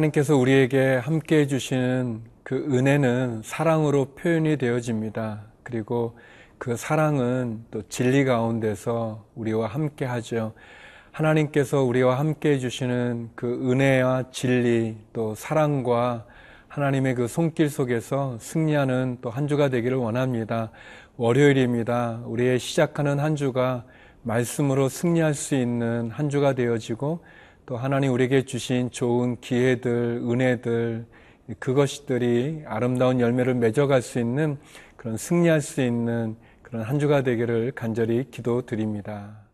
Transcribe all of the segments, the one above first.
하나님께서 우리에게 함께 해주시는 그 은혜는 사랑으로 표현이 되어집니다. 그리고 그 사랑은 또 진리 가운데서 우리와 함께 하죠. 하나님께서 우리와 함께 해주시는 그 은혜와 진리 또 사랑과 하나님의 그 손길 속에서 승리하는 또 한 주가 되기를 원합니다. 월요일입니다. 우리의 시작하는 한 주가 말씀으로 승리할 수 있는 한 주가 되어지고 또 하나님 우리에게 주신 좋은 기회들, 은혜들, 그것들이 아름다운 열매를 맺어갈 수 있는 그런 승리할 수 있는 그런 한 주가 되기를 간절히 기도드립니다.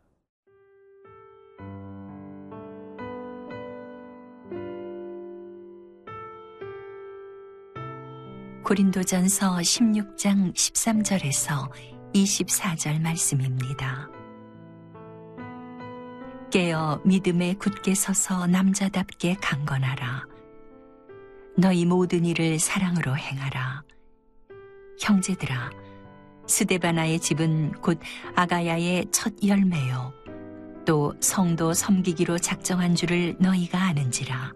고린도전서 16장 13절에서 24절 말씀입니다. 깨어 믿음에 굳게 서서 남자답게 강건하라. 너희 모든 일을 사랑으로 행하라. 형제들아, 스데바나의 집은 곧 아가야의 첫 열매요. 또 성도 섬기기로 작정한 줄을 너희가 아는지라.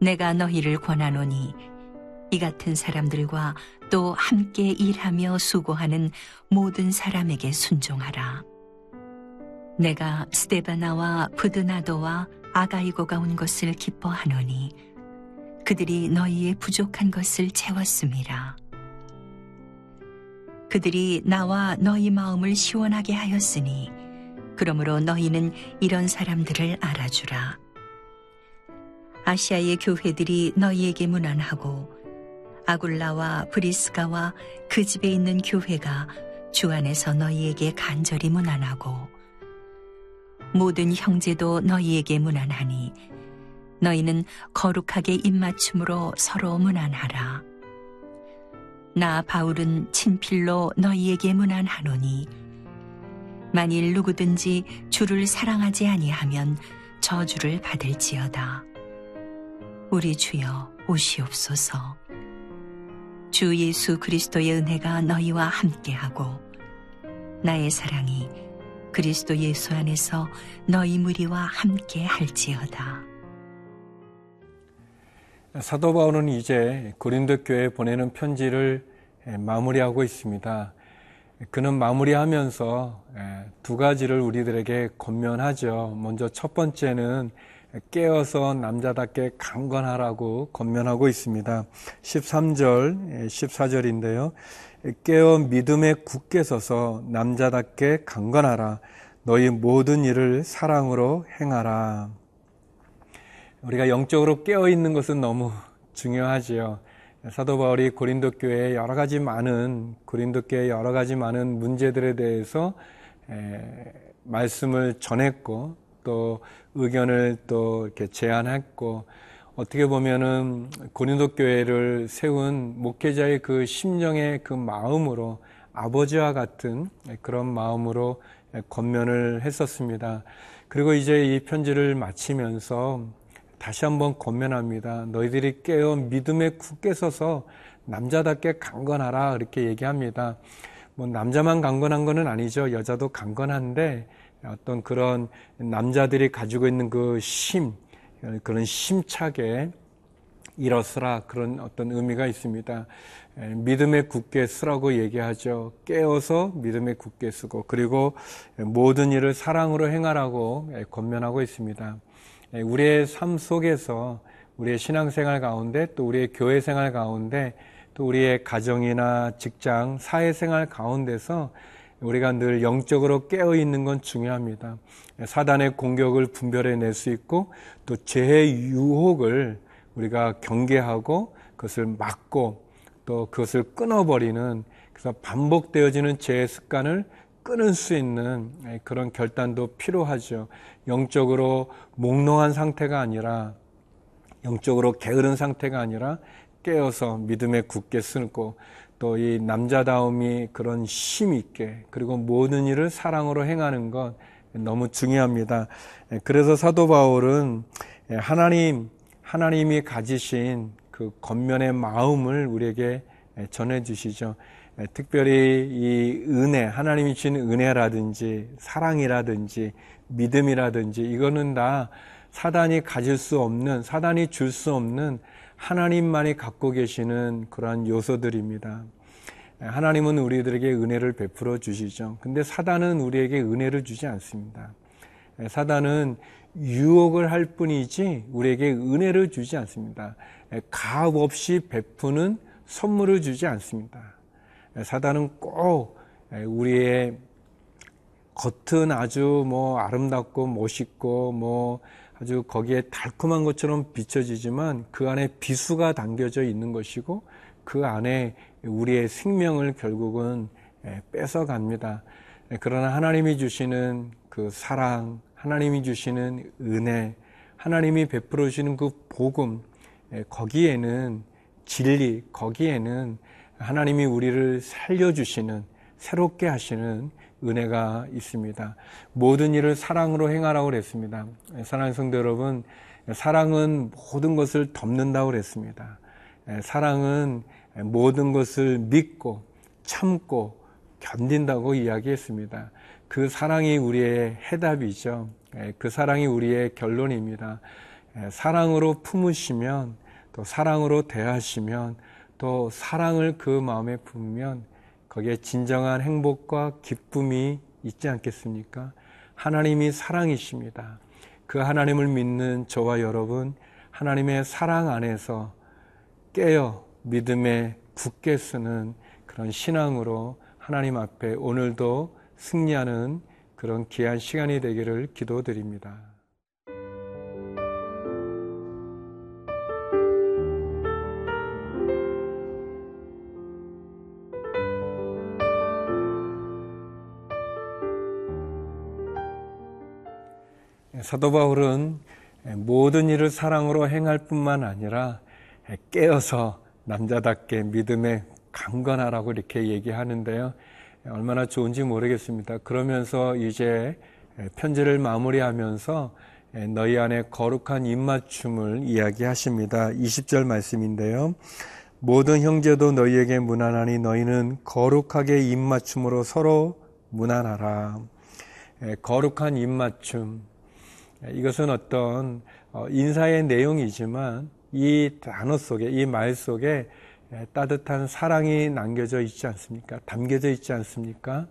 내가 너희를 권하노니 이 같은 사람들과 또 함께 일하며 수고하는 모든 사람에게 순종하라. 내가 스테바나와 부드나도와 아가이고가 온 것을 기뻐하노니 그들이 너희의 부족한 것을 채웠음이라. 그들이 나와 너희 마음을 시원하게 하였으니 그러므로 너희는 이런 사람들을 알아주라. 아시아의 교회들이 너희에게 무난하고 아굴라와 브리스가와 그 집에 있는 교회가 주 안에서 너희에게 간절히 무난하고 모든 형제도 너희에게 무난하니 너희는 거룩하게 입맞춤으로 서로 무난하라. 나 바울은 친필로 너희에게 무난하노니 만일 누구든지 주를 사랑하지 아니하면 저주를 받을지어다. 우리 주여 오시옵소서. 주 예수 그리스도의 은혜가 너희와 함께하고 나의 사랑이 그리스도 예수 안에서 너희 무리와 함께 할지어다. 사도 바울은 이제 고린도 교회에 보내는 편지를 마무리하고 있습니다. 그는 마무리하면서 두 가지를 우리들에게 권면하죠. 먼저 첫 번째는 깨어서 남자답게 강건하라고 권면하고 있습니다. 13절, 14절인데요. 깨어 믿음에 굳게 서서 남자답게 강건하라. 너희 모든 일을 사랑으로 행하라. 우리가 영적으로 깨어 있는 것은 너무 중요하지요. 사도 바울이 고린도 교회에 여러 가지 많은 고린도 교회 여러 가지 많은 문제들에 대해서 말씀을 전했고 또 의견을 또 이렇게 제안했고 어떻게 보면은 고린도 교회를 세운 목회자의 그 심령의 그 마음으로 아버지와 같은 그런 마음으로 권면을 했었습니다. 그리고 이제 이 편지를 마치면서 다시 한번 권면합니다. 너희들이 깨어 믿음에 굳게 서서 남자답게 강건하라 그렇게 얘기합니다. 뭐 남자만 강건한 것은 아니죠. 여자도 강건한데 어떤 그런 남자들이 가지고 있는 그 심, 그런 심차게 일어서라 그런 어떤 의미가 있습니다. 믿음에 굳게 쓰라고 얘기하죠. 깨어서 믿음에 굳게 쓰고 그리고 모든 일을 사랑으로 행하라고 권면하고 있습니다. 우리의 삶 속에서 우리의 신앙생활 가운데 또 우리의 교회 생활 가운데 또 우리의 가정이나 직장, 사회생활 가운데서 우리가 늘 영적으로 깨어 있는 건 중요합니다. 사단의 공격을 분별해 낼 수 있고 또 죄의 유혹을 우리가 경계하고 그것을 막고 또 그것을 끊어버리는 그래서 반복되어지는 죄의 습관을 끊을 수 있는 그런 결단도 필요하죠. 영적으로 몽롱한 상태가 아니라 영적으로 게으른 상태가 아니라 깨어서 믿음에 굳게 쓰고 또 이 남자다움이 그런 힘 있게 그리고 모든 일을 사랑으로 행하는 것 너무 중요합니다. 예, 그래서 사도 바울은 예, 하나님 하나님이 가지신 그 겉면의 마음을 우리에게 예, 전해 주시죠. 특별히 이 은혜, 하나님이 주신 은혜라든지 사랑이라든지 믿음이라든지 이거는 다 사단이 가질 수 없는, 사단이 줄 수 없는 하나님만이 갖고 계시는 그러한 요소들입니다. 하나님은 우리들에게 은혜를 베풀어 주시죠. 근데 사단은 우리에게 은혜를 주지 않습니다. 사단은 유혹을 할 뿐이지 우리에게 은혜를 주지 않습니다. 가업 없이 베푸는 선물을 주지 않습니다. 사단은 꼭 우리의 겉은 아주 뭐 아름답고 멋있고 뭐 아주 거기에 달콤한 것처럼 비춰지지만 그 안에 비수가 담겨져 있는 것이고 그 안에 우리의 생명을 결국은 뺏어갑니다. 그러나 하나님이 주시는 그 사랑, 하나님이 주시는 은혜, 하나님이 베풀어 주시는 그 복음, 거기에는 진리, 거기에는 하나님이 우리를 살려주시는, 새롭게 하시는 은혜가 있습니다. 모든 일을 사랑으로 행하라고 그랬습니다. 사랑하는 성도 여러분, 사랑은 모든 것을 덮는다고 그랬습니다. 사랑은 모든 것을 믿고 참고 견딘다고 이야기했습니다. 그 사랑이 우리의 해답이죠. 그 사랑이 우리의 결론입니다. 사랑으로 품으시면 또 사랑으로 대하시면 또 사랑을 그 마음에 품으면 거기에 진정한 행복과 기쁨이 있지 않겠습니까? 하나님이 사랑이십니다. 그 하나님을 믿는 저와 여러분, 하나님의 사랑 안에서 깨어 믿음에 굳게 쓰는 그런 신앙으로 하나님 앞에 오늘도 승리하는 그런 귀한 시간이 되기를 기도드립니다. 사도 바울은 모든 일을 사랑으로 행할 뿐만 아니라 깨어서 남자답게 믿음에 강건하라고 이렇게 얘기하는데요. 얼마나 좋은지 모르겠습니다. 그러면서 이제 편지를 마무리하면서 너희 안에 거룩한 입맞춤을 이야기하십니다. 20절 말씀인데요. 모든 형제도 너희에게 무난하니 너희는 거룩하게 입맞춤으로 서로 무난하라. 거룩한 입맞춤. 이것은 어떤 어, 인사의 내용이지만 이 단어 속에, 이 말 속에 따뜻한 사랑이 남겨져 있지 않습니까? 담겨져 있지 않습니까?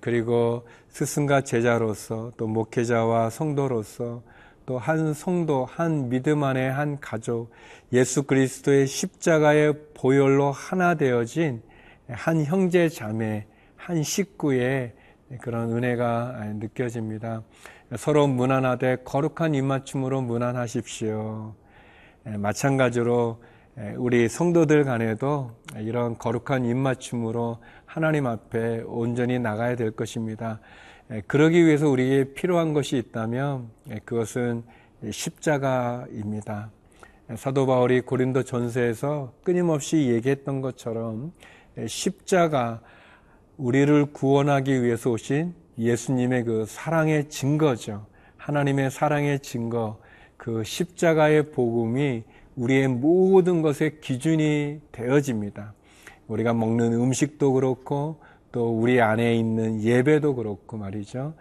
그리고 스승과 제자로서 또 목회자와 성도로서 또 한 성도, 한 믿음 안에 한 가족, 예수 그리스도의 십자가의 보혈로 하나 되어진 한 형제 자매, 한 식구의 그런 은혜가 느껴집니다. 서로 무난하되 거룩한 입맞춤으로 무난하십시오. 마찬가지로 우리 성도들 간에도 이런 거룩한 입맞춤으로 하나님 앞에 온전히 나가야 될 것입니다. 그러기 위해서 우리에게 필요한 것이 있다면 그것은 십자가입니다. 사도 바울이 고린도 전서에서 끊임없이 얘기했던 것처럼 십자가 우리를 구원하기 위해서 오신 예수님의 그 사랑의 증거죠. 하나님의 사랑의 증거, 그 십자가의 복음이 우리의 모든 것의 기준이 되어집니다. 우리가 먹는 음식도 그렇고 또 우리 안에 있는 예배도 그렇고 말이죠.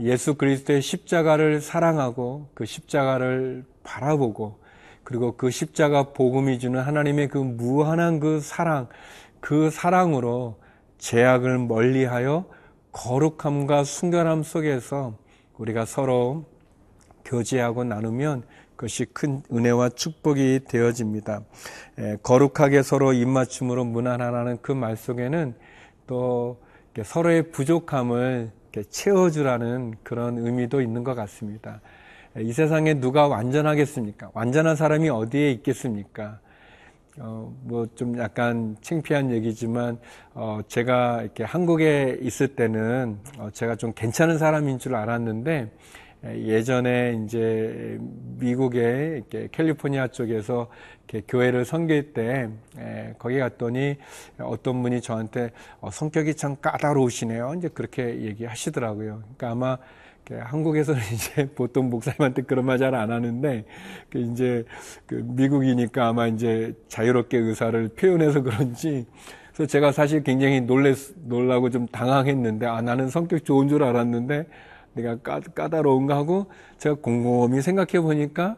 예수 그리스도의 십자가를 사랑하고 그 십자가를 바라보고 그리고 그 십자가 복음이 주는 하나님의 그 무한한 그 사랑, 그 사랑으로 제약을 멀리하여 거룩함과 순결함 속에서 우리가 서로 교제하고 나누면 그것이 큰 은혜와 축복이 되어집니다. 거룩하게 서로 입맞춤으로 무난하라는 그 말 속에는 또 서로의 부족함을 채워주라는 그런 의미도 있는 것 같습니다. 이 세상에 누가 완전하겠습니까? 완전한 사람이 어디에 있겠습니까? 어, 뭐 좀 약간 창피한 얘기지만, 어, 제가 이렇게 한국에 있을 때는, 어, 제가 좀 괜찮은 사람인 줄 알았는데, 예전에 이제 미국의 캘리포니아 쪽에서 교회를 섬길 때 거기 갔더니 어떤 분이 저한테 어, 성격이 참 까다로우시네요. 이제 그렇게 얘기하시더라고요. 그러니까 아마 한국에서는 이제 보통 목사님한테 그런 말 잘 안 하는데 그 이제 그 미국이니까 아마 이제 자유롭게 의사를 표현해서 그런지 그래서 제가 사실 굉장히 놀래 놀라고 좀 당황했는데 아 나는 성격 좋은 줄 알았는데 내가 까, 까다로운가 하고 제가 곰곰이 생각해 보니까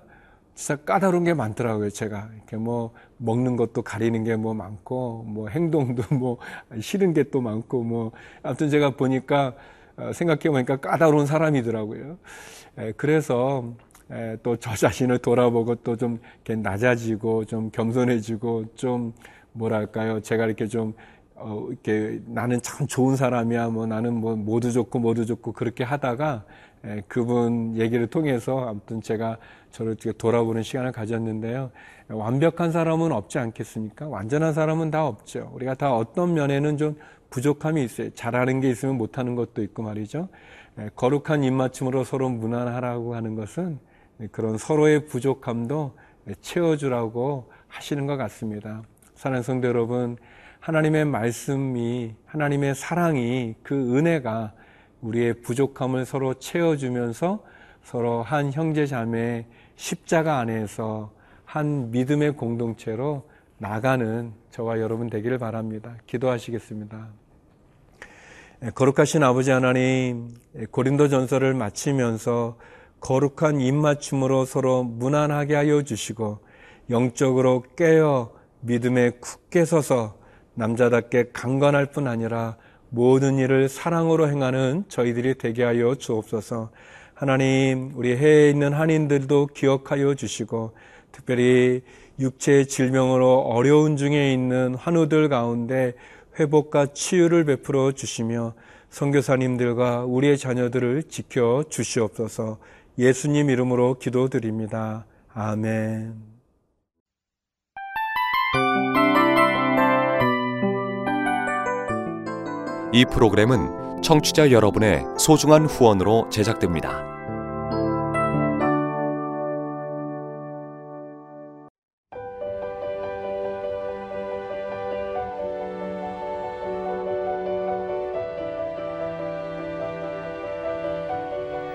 진짜 까다로운 게 많더라고요, 제가. 이렇게 뭐 먹는 것도 가리는 게 뭐 많고 뭐 행동도 뭐 싫은 게 또 많고 뭐 아무튼 제가 보니까 어, 생각해 보니까 까다로운 사람이더라고요. 그래서 또 저 자신을 돌아보고 또 좀 낮아지고 좀 겸손해지고 좀 뭐랄까요. 제가 이렇게 좀 어, 이렇게 나는 참 좋은 사람이야. 뭐 나는 뭐 모두 좋고 모두 좋고 그렇게 하다가 에, 그분 얘기를 통해서 아무튼 제가 저를 이렇게 돌아보는 시간을 가졌는데요. 완벽한 사람은 없지 않겠습니까? 완전한 사람은 다 없죠. 우리가 다 어떤 면에는 좀 부족함이 있어요. 잘하는 게 있으면 못하는 것도 있고 말이죠. 에, 거룩한 입맞춤으로 서로 무난하라고 하는 것은 그런 서로의 부족함도 채워주라고 하시는 것 같습니다. 사랑하는 성도 여러분, 하나님의 말씀이, 하나님의 사랑이, 그 은혜가 우리의 부족함을 서로 채워주면서 서로 한 형제 자매 십자가 안에서 한 믿음의 공동체로 나가는 저와 여러분 되기를 바랍니다. 기도하시겠습니다. 예, 거룩하신 아버지 하나님, 예, 고린도 전설을 마치면서 거룩한 입맞춤으로 서로 무난하게 하여 주시고 영적으로 깨어 믿음에 굳게 서서 남자답게 강건할 뿐 아니라 모든 일을 사랑으로 행하는 저희들이 되게 하여 주옵소서. 하나님, 우리 해에 있는 한인들도 기억하여 주시고, 특별히 육체의 질병으로 어려운 중에 있는 환우들 가운데 회복과 치유를 베풀어 주시며, 선교사님들과 우리의 자녀들을 지켜 주시옵소서. 예수님 이름으로 기도드립니다. 아멘. 이 프로그램은 청취자 여러분의 소중한 후원으로 제작됩니다.